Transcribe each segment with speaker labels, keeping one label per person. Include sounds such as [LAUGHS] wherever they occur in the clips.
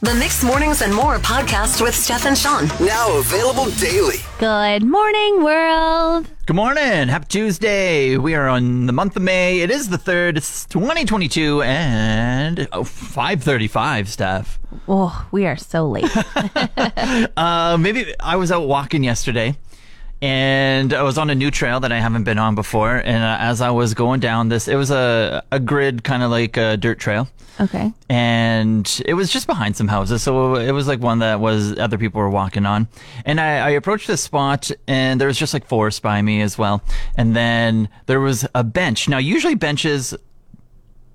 Speaker 1: The Mixed Mornings and More podcast with Steph and Sean.
Speaker 2: Now available daily.
Speaker 3: Good morning, world.
Speaker 4: Good morning. Happy Tuesday. We are on the month of May. It is the 3rd. It's 2022 and oh, 535 Steph.
Speaker 3: Oh, we are so late. [LAUGHS]
Speaker 4: Uh, maybe I was out walking yesterday and I was on a new trail that I haven't been on before. And uh, as I was going down this, it was a, a grid kind of like a dirt trail.
Speaker 3: okay.
Speaker 4: and it was just behind some houses. So it was like one that was other people were walking on. And I, I approached this spot and there was just like forest by me as well. And then there was a bench. Now, usually benches,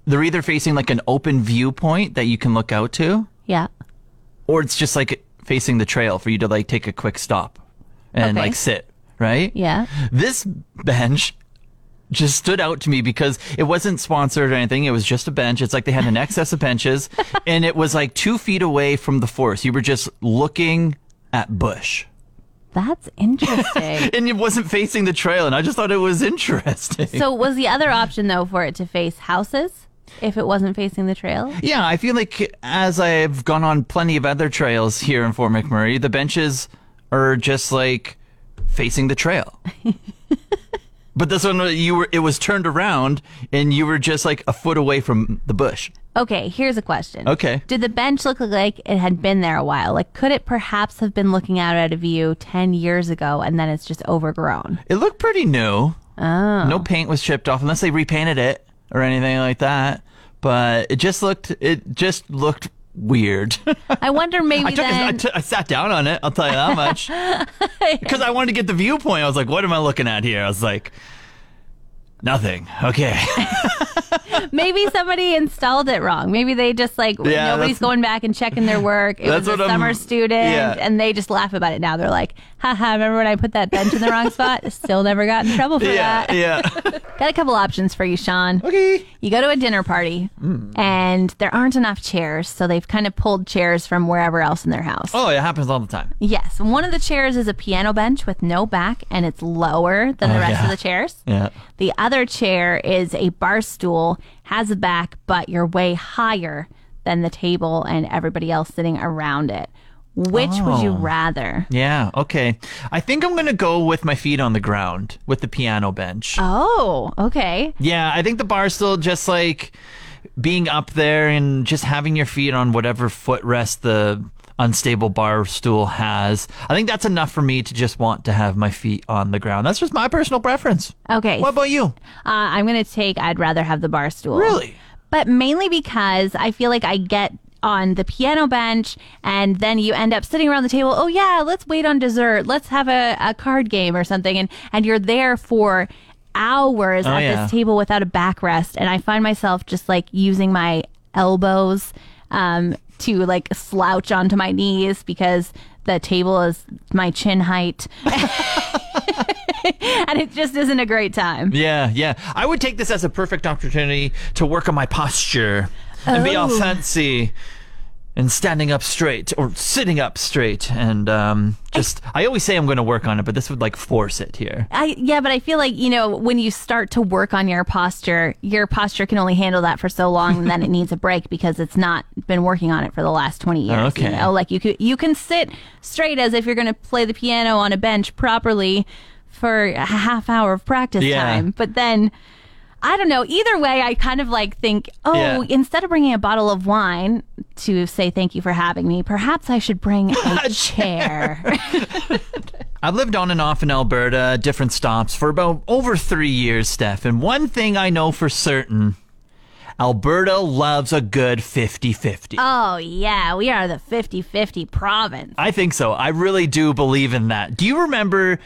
Speaker 4: they're either facing like an open viewpoint that you can look out to,
Speaker 3: Yeah.
Speaker 4: or it's just like facing the trail for you to like take a quick stop and
Speaker 3: Okay.
Speaker 4: like sit, right?
Speaker 3: Yeah.
Speaker 4: This bench just stood out to me because it wasn't sponsored or anything. It was just a bench. It's like they had an excess of benches [LAUGHS] and it was like two feet away from the forest. You were just looking at bush
Speaker 3: That's interesting. [LAUGHS]
Speaker 4: and it wasn't facing the trail. And I just thought it was interesting.
Speaker 3: so, was the other option, though, for it to face houses if it wasn't facing the trail?
Speaker 4: yeah, I feel like as I've gone on plenty of other trails here in Fort McMurray, the benches are just like facing the trail. [LAUGHS] But this one, you were, it was turned around and you were just like a foot away from the bush.
Speaker 3: Okay, here's a question.
Speaker 4: Okay.
Speaker 3: Did the bench look like it had been there a while? Like, could it perhaps have been looking out at a view 10 years ago and then it's just overgrown?
Speaker 4: It looked pretty new.
Speaker 3: Oh.
Speaker 4: No paint was chipped off unless they repainted it or anything like that. But it just looked it just looked weird. [LAUGHS]
Speaker 3: I wonder maybe
Speaker 4: I took a, I,
Speaker 3: then.
Speaker 4: t- I sat down on it. I'll tell you that [LAUGHS] much. Because I wanted to get the viewpoint. I was like, "What am I looking at here?" I was like, "Nothing." Okay. [LAUGHS] [LAUGHS]
Speaker 3: maybe somebody installed it wrong. Maybe they just like
Speaker 4: Yeah,
Speaker 3: nobody's going back and checking their work. It was a
Speaker 4: what I'm-
Speaker 3: summer student,
Speaker 4: yeah.
Speaker 3: and they just laugh about it now. They're like, "Haha! Remember when I put that bench in the wrong spot? [LAUGHS] Still never got in trouble for
Speaker 4: yeah.
Speaker 3: that."
Speaker 4: Yeah. [LAUGHS]
Speaker 3: Got a couple options for you, Sean.
Speaker 4: okay.
Speaker 3: You go to a dinner party,
Speaker 4: Mm.
Speaker 3: and there aren't enough chairs, so they've kind of pulled chairs from wherever else in their house.
Speaker 4: Oh, it happens all the time.
Speaker 3: Yes, one of the chairs is a piano bench with no back, and it's lower than the
Speaker 4: Oh,
Speaker 3: rest
Speaker 4: yeah.
Speaker 3: of the chairs.
Speaker 4: Yeah.
Speaker 3: The other chair is a bar stool, has a back, but you're way higher than the table and everybody else sitting around it. Which would you
Speaker 4: Oh.
Speaker 3: rather?
Speaker 4: Yeah. Okay. I think I'm gonna go with my feet on the ground with the piano bench.
Speaker 3: Oh, okay.
Speaker 4: Yeah, I think the bar still just like being up there and just having your feet on whatever footrest the unstable bar stool has. I think that's enough for me to just want to have my feet on the ground. That's just my personal preference.
Speaker 3: Okay.
Speaker 4: What about you?
Speaker 3: Uh, I'm going to take, I'd rather have the bar stool.
Speaker 4: Really?
Speaker 3: But mainly because I feel like I get on the piano bench and then you end up sitting around the table. Oh, yeah, let's wait on dessert. Let's have a, a card game or something. And, and you're there for hours at
Speaker 4: Oh, yeah.
Speaker 3: this table without a backrest. And I find myself just like using my elbows um, to like slouch onto my knees because the table is my chin height. [LAUGHS] and it just isn't a great time.
Speaker 4: Yeah, yeah. I would take this as a perfect opportunity to work on my posture and be all
Speaker 3: Oh.
Speaker 4: fancy and standing up straight or sitting up straight and um, just I always say I'm going to work on it, but this would like force it here.
Speaker 3: I yeah, but I feel like you know when you start to work on your posture, your posture can only handle that for so long, and then it [LAUGHS] needs a break because it's not been working on it for the last twenty years.
Speaker 4: Okay.
Speaker 3: You know, like you could you can sit straight as if you're going to play the piano on a bench properly for a half hour of practice
Speaker 4: Yeah.
Speaker 3: time, but then. I don't know. Either way, I kind of like think, oh,
Speaker 4: Yeah.
Speaker 3: instead of bringing a bottle of wine to say thank you for having me, perhaps I should bring a [LAUGHS] chair. [LAUGHS]
Speaker 4: I've lived on and off in Alberta, different stops, for about over three years, Steph. And one thing I know for certain Alberta loves a good 50 50.
Speaker 3: oh, yeah, we are the 50 50 province.
Speaker 4: I think so. I really do believe in that. Do you remember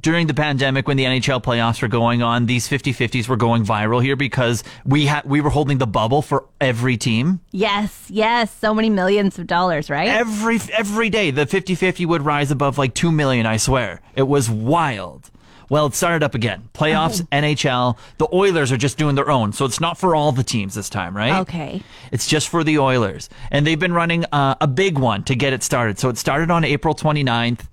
Speaker 4: during the pandemic when the NHL playoffs were going on, these 50 50s were going viral here because we had we were holding the bubble for every team?
Speaker 3: Yes, yes, so many millions of dollars, right?
Speaker 4: Every every day the 50-50 would rise above like 2 million, I swear. It was wild. Well, it started up again. Playoffs, NHL. The Oilers are just doing their own, so it's not for all the teams this time, right?
Speaker 3: okay.
Speaker 4: It's just for the Oilers. And they've been running uh, a big one to get it started. So it started on April 29th,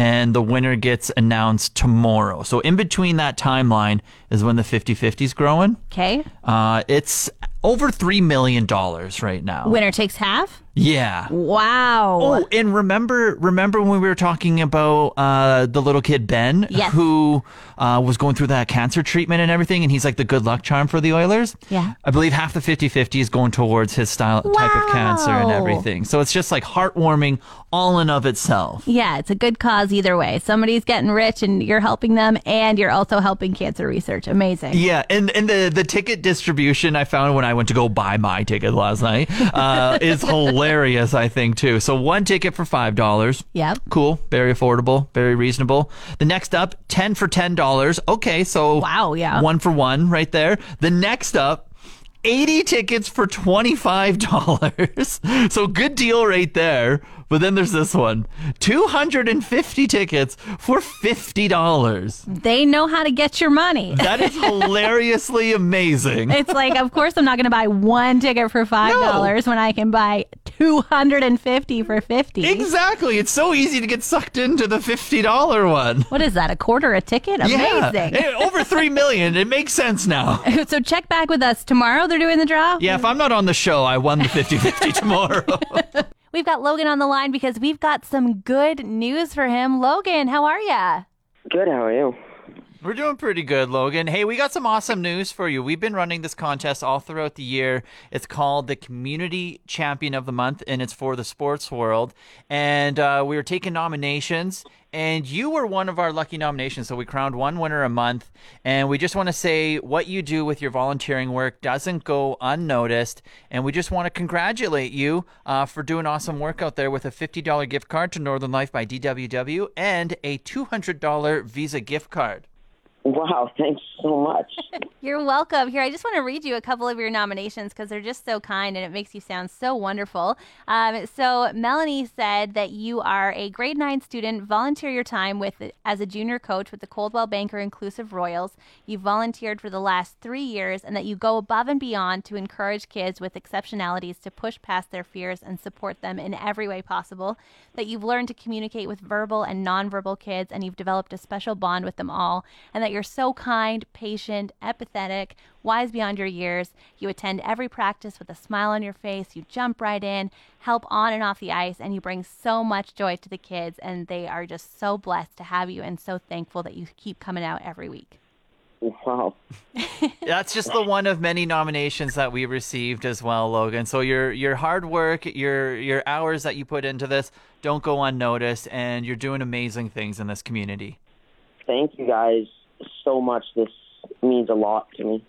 Speaker 4: and the winner gets announced tomorrow. So in between that timeline, is when the 50-50 is growing.
Speaker 3: Okay.
Speaker 4: Uh, it's over three million dollars right now.
Speaker 3: Winner takes half.
Speaker 4: yeah.
Speaker 3: Wow.
Speaker 4: Oh, and remember, remember when we were talking about uh, the little kid Ben,
Speaker 3: Yes.
Speaker 4: who uh, was going through that cancer treatment and everything, and he's like the good luck charm for the Oilers.
Speaker 3: Yeah.
Speaker 4: I believe half the 50-50 is going towards his style type of cancer and everything. So it's just like heartwarming, all in of itself.
Speaker 3: Yeah, it's a good cause either way. Somebody's getting rich and you're helping them, and you're also helping cancer research. Amazing.
Speaker 4: Yeah, and and the the ticket distribution I found when I went to go buy my ticket last night uh, [LAUGHS] is hilarious. I think too. So one ticket for five dollars.
Speaker 3: Yep.
Speaker 4: Cool, very affordable, very reasonable. The next up, ten for ten dollars. Okay, so
Speaker 3: Wow, yeah.
Speaker 4: one for one right there. The next up. 80 tickets for $25. [LAUGHS] So good deal right there. But then there's this one 250 tickets for $50.
Speaker 3: They know how to get your money. [LAUGHS]
Speaker 4: That is hilariously amazing.
Speaker 3: It's like, of course, I'm not going to buy one ticket for five dollars when I can buy two hundred and fifty for fifty.
Speaker 4: Exactly. It's so easy to get sucked into the $50 one.
Speaker 3: What is that? A quarter a ticket? Amazing.
Speaker 4: Eh, Over 3 [LAUGHS] million. It makes sense now. [LAUGHS]
Speaker 3: so check back with us tomorrow. They're doing the draw.
Speaker 4: Yeah, if I'm not on the show, I won the 50-50 tomorrow. [LAUGHS]
Speaker 3: We've got Logan on the line because we've got some good news for him. Logan, how are ya?
Speaker 5: Good, how are you?
Speaker 4: We're doing pretty good, Logan. Hey, we got some awesome news for you. We've been running this contest all throughout the year. It's called the Community Champion of the Month, and it's for the sports world. And uh, we were taking nominations, and you were one of our lucky nominations. So we crowned one winner a month. And we just want to say what you do with your volunteering work doesn't go unnoticed. And we just want to congratulate you uh, for doing awesome work out there with a $50 gift card to Northern Life by DWW and a $200 Visa gift card.
Speaker 5: Wow, thanks so much. [LAUGHS]
Speaker 3: You're welcome. Here, I just want to read you a couple of your nominations because they're just so kind and it makes you sound so wonderful. Um, so, Melanie said that you are a grade nine student, volunteer your time with as a junior coach with the Coldwell Banker Inclusive Royals. You've volunteered for the last three years and that you go above and beyond to encourage kids with exceptionalities to push past their fears and support them in every way possible. That you've learned to communicate with verbal and nonverbal kids and you've developed a special bond with them all. And that you're so kind, patient, empathetic, wise beyond your years. You attend every practice with a smile on your face. You jump right in, help on and off the ice, and you bring so much joy to the kids. And they are just so blessed to have you and so thankful that you keep coming out every week.
Speaker 5: Wow. [LAUGHS]
Speaker 4: That's just the one of many nominations that we received as well, Logan. So your your hard work, your your hours that you put into this don't go unnoticed, and you're doing amazing things in this community.
Speaker 5: Thank you guys so much. This means a lot to me.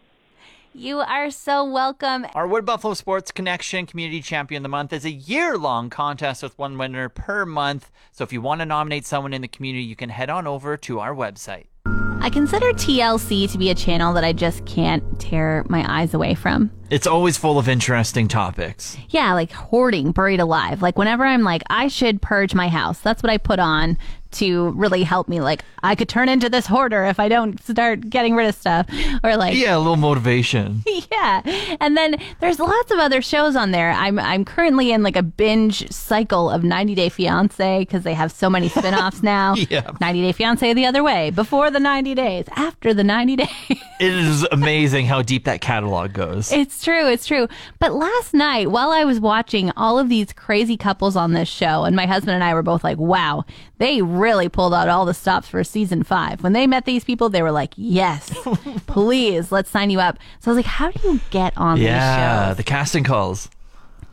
Speaker 3: You are so welcome.
Speaker 4: Our Wood Buffalo Sports Connection Community Champion of the Month is a year long contest with one winner per month. So if you want to nominate someone in the community, you can head on over to our website.
Speaker 3: I consider TLC to be a channel that I just can't tear my eyes away from.
Speaker 4: It's always full of interesting topics.
Speaker 3: Yeah, like hoarding buried alive. Like whenever I'm like, I should purge my house, that's what I put on to really help me. Like I could turn into this hoarder if I don't start getting rid of stuff. Or like
Speaker 4: Yeah, a little motivation. [LAUGHS]
Speaker 3: yeah. And then there's lots of other shows on there. I'm I'm currently in like a binge cycle of 90 Day Fiance because they have so many spin-offs [LAUGHS] now.
Speaker 4: Yeah.
Speaker 3: 90 Day Fiance the other way, before the 90 days, after the 90 days.
Speaker 4: It is amazing how deep that catalog goes.
Speaker 3: It's true, it's true. But last night, while I was watching all of these crazy couples on this show, and my husband and I were both like, wow, they really pulled out all the stops for season five. When they met these people, they were like, yes, [LAUGHS] please, let's sign you up. So I was like, how do you get on
Speaker 4: yeah,
Speaker 3: these shows?
Speaker 4: the casting calls.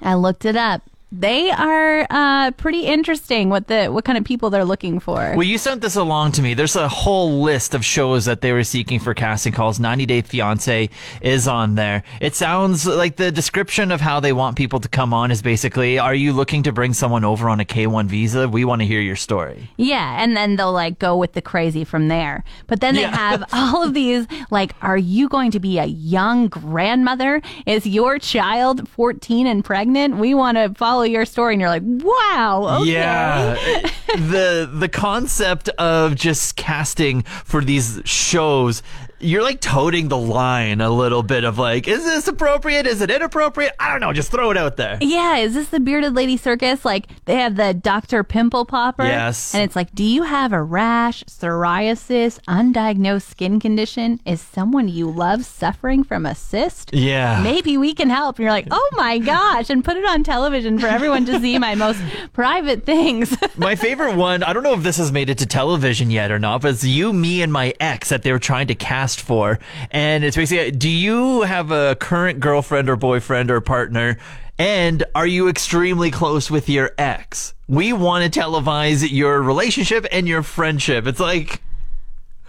Speaker 3: I looked it up. They are uh, pretty interesting. What the what kind of people they're looking for?
Speaker 4: Well, you sent this along to me. There's a whole list of shows that they were seeking for casting calls. 90 Day Fiance is on there. It sounds like the description of how they want people to come on is basically, are you looking to bring someone over on a K1 visa? We want to hear your story.
Speaker 3: Yeah, and then they'll like go with the crazy from there. But then they
Speaker 4: Yeah.
Speaker 3: have [LAUGHS] all of these like, are you going to be a young grandmother? Is your child 14 and pregnant? We want to follow your story. And you're like, wow, okay.
Speaker 4: Yeah. [LAUGHS] the the concept of just casting for these shows you're like toting the line a little bit of like, is this appropriate? Is it inappropriate? I don't know. Just throw it out there.
Speaker 3: Yeah, is this the bearded lady circus? Like they have the Dr. Pimple Popper.
Speaker 4: Yes.
Speaker 3: And it's like, do you have a rash, psoriasis, undiagnosed skin condition? Is someone you love suffering from a cyst?
Speaker 4: Yeah.
Speaker 3: Maybe we can help. And you're like, oh my gosh, and put it on television for everyone to see my most [LAUGHS] private things. [LAUGHS]
Speaker 4: My favorite one, I don't know if this has made it to television yet or not, but it's you, me, and my ex that they were trying to cast for. And it's basically, do you have a current girlfriend or boyfriend or partner? And are you extremely close with your ex? We want to televise your relationship and your friendship. It's like,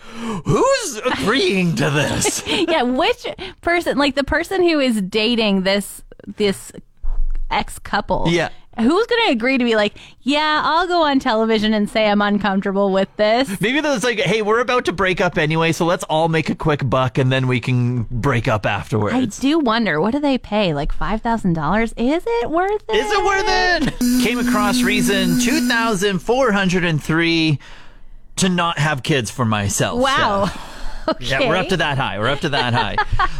Speaker 4: who's agreeing to this? [LAUGHS]
Speaker 3: yeah, which person, like the person who is dating this this ex couple,
Speaker 4: Yeah.
Speaker 3: Who's going to agree to be like, yeah, I'll go on television and say I'm uncomfortable with this.
Speaker 4: Maybe there's like, hey, we're about to break up anyway, so let's all make a quick buck and then we can break up afterwards.
Speaker 3: I do wonder, what do they pay? Like five thousand dollars? Is it worth it?
Speaker 4: Is it worth it? Came across reason 2,403 to not have kids for myself.
Speaker 3: Wow.
Speaker 4: So, Yeah, [LAUGHS] we're up to that high. We're up to that high.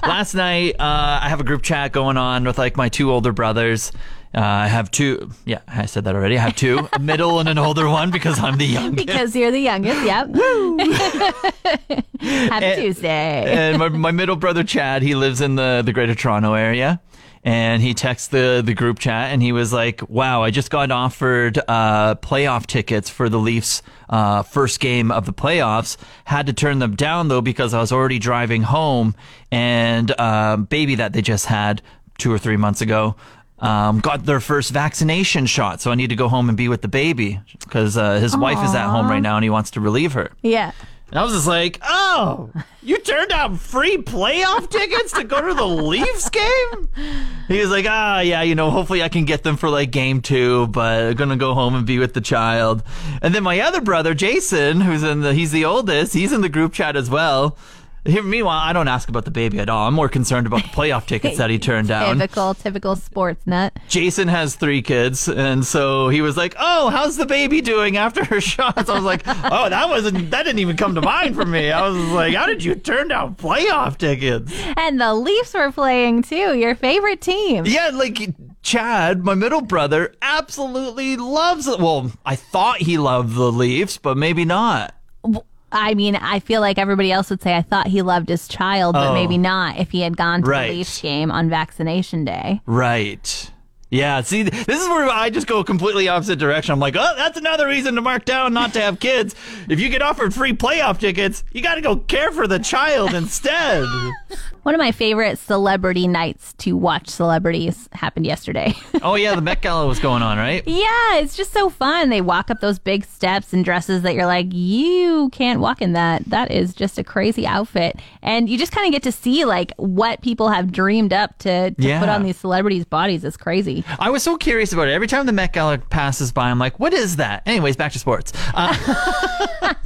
Speaker 4: Last night, uh, I have a group chat going on with like my two older brothers. Uh, I have two. Yeah, I said that already. I have two, [LAUGHS] a middle and an older one because I'm the youngest.
Speaker 3: Because you're the youngest. Yep. [LAUGHS] Happy Tuesday.
Speaker 4: and my, my middle brother Chad, he lives in the, the Greater Toronto area. And he texted the, the group chat and he was like, wow, I just got offered uh, playoff tickets for the Leafs uh, first game of the playoffs. Had to turn them down though because I was already driving home and uh, baby that they just had two or three months ago um, got their first vaccination shot. So I need to go home and be with the baby because uh, his wife is at home right now and he wants to relieve her.
Speaker 3: yeah.
Speaker 4: And I was just like, oh, you turned out free playoff tickets to go to the Leafs game? He was like, ah, yeah, you know, hopefully I can get them for like game two, but I'm going to go home and be with the child. And then my other brother, Jason, who's in the, he's the oldest, he's in the group chat as well. Here, meanwhile, I don't ask about the baby at all. I'm more concerned about the playoff tickets that he [LAUGHS] turned down.
Speaker 3: Typical, typical sports nut.
Speaker 4: Jason has three kids, and so he was like, "Oh, how's the baby doing after her [LAUGHS] shots?" I was like, "Oh, that wasn't that didn't even come to mind for me." I was like, "How did you turn down playoff tickets?"
Speaker 3: And the Leafs were playing too, your favorite team.
Speaker 4: Yeah, like Chad, my middle brother, absolutely loves it. Well, I thought he loved the Leafs, but maybe not.
Speaker 3: I mean, I feel like everybody else would say I thought he loved his child, but
Speaker 4: Oh.
Speaker 3: maybe not if he had gone to
Speaker 4: Right.
Speaker 3: the Leafs game on vaccination day.
Speaker 4: Right. Yeah, see, this is where I just go completely opposite direction. I'm like, oh, that's another reason to mark down not to have kids. If you get offered free playoff tickets, you got to go care for the child instead. [LAUGHS]
Speaker 3: One of my favorite celebrity nights to watch celebrities happened yesterday. [LAUGHS]
Speaker 4: oh, yeah, the Met Gala was going on, right?
Speaker 3: yeah, it's just so fun. They walk up those big steps in dresses that you're like, you can't walk in that. That is just a crazy outfit. And you just kind of get to see like what people have dreamed up to, to
Speaker 4: Yeah.
Speaker 3: put on these celebrities' bodies. It's crazy.
Speaker 4: I was so curious about it. Every time the Met Gala passes by, I'm like, what is that? Anyways, back to sports. Uh, [LAUGHS]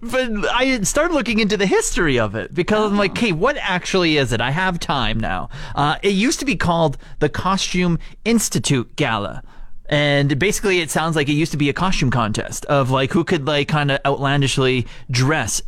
Speaker 4: but I started looking into the history of it because I'm like, hey, what actually is it? I have time now. Uh, it used to be called the Costume Institute Gala. And basically, it sounds like it used to be a costume contest of like who could like kind of outlandishly dress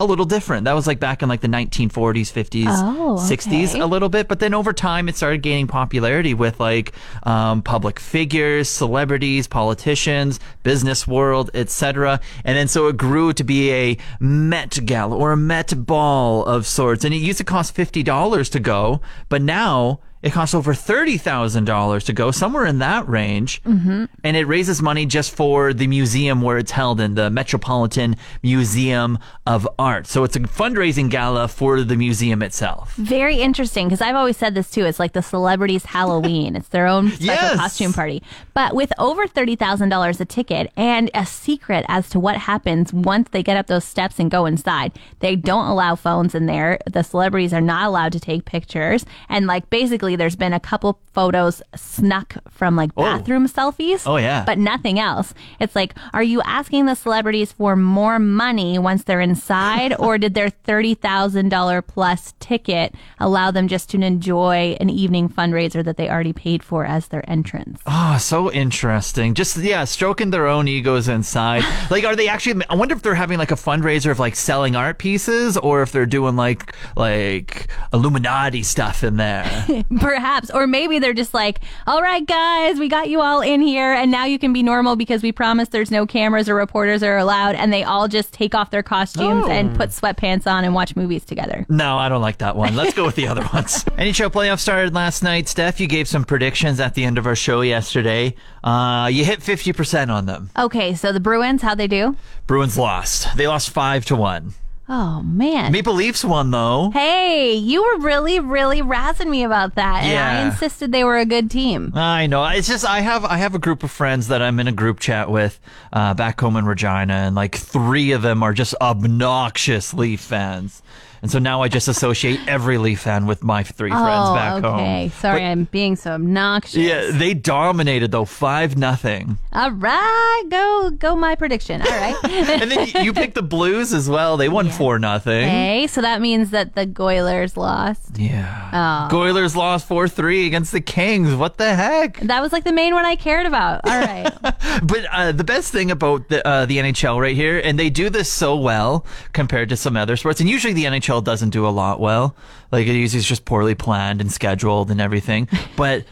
Speaker 4: a little different. That was like back in like the 1940s, 50s,
Speaker 3: Oh,
Speaker 4: 60s a little bit. But then over time, it started gaining popularity with like um, public figures, celebrities, politicians, business world, etc. And then so it grew to be a Met Gala or a Met Ball of sorts. And it used to cost fifty dollars to go, but now. It costs over thirty thousand dollars to go, somewhere in that range, mm-hmm. and it raises money just for the museum where it's held in the Metropolitan Museum of Art. So it's a fundraising gala for the museum itself.
Speaker 3: Very interesting because I've always said this too. It's like the celebrities' Halloween. It's their own [LAUGHS] special
Speaker 4: Yes.
Speaker 3: costume party. But with over thirty thousand dollars a ticket and a secret as to what happens once they get up those steps and go inside, they don't allow phones in there. The celebrities are not allowed to take pictures, and like basically lately there's been a couple photos snuck from like oh. bathroom selfies.
Speaker 4: Oh, yeah.
Speaker 3: But nothing else. It's like, are you asking the celebrities for more money once they're inside, [LAUGHS] or did their $30,000 plus ticket allow them just to enjoy an evening fundraiser that they already paid for as their entrance?
Speaker 4: Oh, so interesting. Just yeah, stroking their own egos inside. [LAUGHS] like, are they actually? I wonder if they're having like a fundraiser of like selling art pieces, or if they're doing like like Illuminati stuff in there. [LAUGHS]
Speaker 3: Perhaps. Or maybe they're just like, all right, guys, we got you all in here, and now you can be normal because we promise there's no cameras or reporters are allowed. And they all just take off their costumes
Speaker 4: Oh.
Speaker 3: and put sweatpants on and watch movies together.
Speaker 4: no, I don't like that one. Let's go with the other ones. [LAUGHS] NHL playoffs started last night. Steph, you gave some predictions at the end of our show yesterday. Uh, you hit fifty percent on them.
Speaker 3: Okay, so the Bruins, how'd they do?
Speaker 4: Bruins lost. They lost five to one.
Speaker 3: Oh, man.
Speaker 4: Maple Leafs won though.
Speaker 3: Hey, you were really, really razzing me about that. And I insisted they were a good team.
Speaker 4: I know. It's just I have I have a group of friends that I'm in a group chat with uh, back home in Regina, and like three of them are just obnoxious Leaf fans, and so now I just associate every Leaf fan with my three friends
Speaker 3: oh,
Speaker 4: back
Speaker 3: okay.
Speaker 4: home.
Speaker 3: Okay, sorry, I'm being so obnoxious.
Speaker 4: Yeah, they dominated though five nothing,
Speaker 3: All right, go, go. My prediction. All right. [LAUGHS]
Speaker 4: and then you, picked the Blues as well. They won four nothing.
Speaker 3: okay, so that means that the Goilers lost.
Speaker 4: Yeah.
Speaker 3: Oh.
Speaker 4: Goilers lost four three against the Kings. What the heck?
Speaker 3: That was like the main one I cared about. All right. [LAUGHS]
Speaker 4: But uh, the best thing about the uh, the NHL right here, and they do this so well compared to some other sports, and usually the NHL doesn't do a lot well. Like it usually is just poorly planned and scheduled and everything. [LAUGHS] but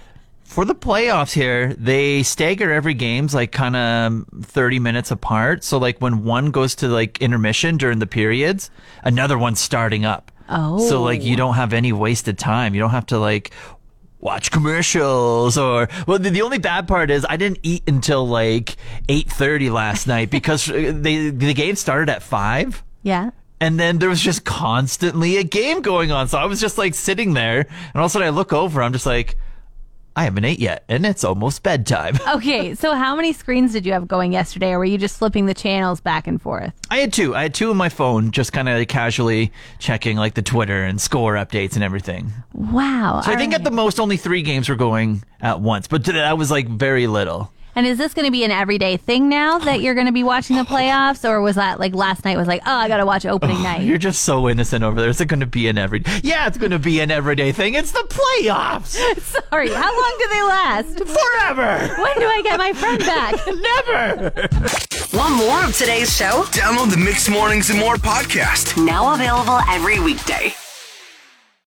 Speaker 4: for the playoffs here, they stagger every games like kind of um, 30 minutes apart. So like when one goes to like intermission during the periods, another one's starting up.
Speaker 3: Oh.
Speaker 4: So like you oh. don't have any wasted time. You don't have to like watch commercials or well the, the only bad part is I didn't eat until like 8:30 last night because [LAUGHS] they the game started at 5
Speaker 3: yeah.
Speaker 4: And then there was just constantly a game going on so I was just like sitting there and all of a sudden I look over I'm just like I haven't ate yet and it's almost bedtime. [LAUGHS]
Speaker 3: Okay, so how many screens did you have going yesterday, or were you just flipping the channels back and forth?
Speaker 4: I had two. I had two on my phone just kind of casually checking like the Twitter and score updates and everything.
Speaker 3: Wow.
Speaker 4: So I think at the most only 3 games were going at once, but that was like very little.
Speaker 3: And is this going to be an everyday thing now that you're going to be watching the playoffs, or was that like last night was like, oh, I got to watch opening [SIGHS] night?
Speaker 4: You're just so innocent over there. Is it going to be an every? Yeah, it's going to be an everyday thing. It's the playoffs [LAUGHS]
Speaker 3: Sorry, how long do they last?
Speaker 4: forever.
Speaker 3: When do I get my friend back? [LAUGHS]
Speaker 4: Never.
Speaker 1: Want more of today's show?
Speaker 2: Download the Mixed Mornings and More podcast.
Speaker 1: Now available every weekday.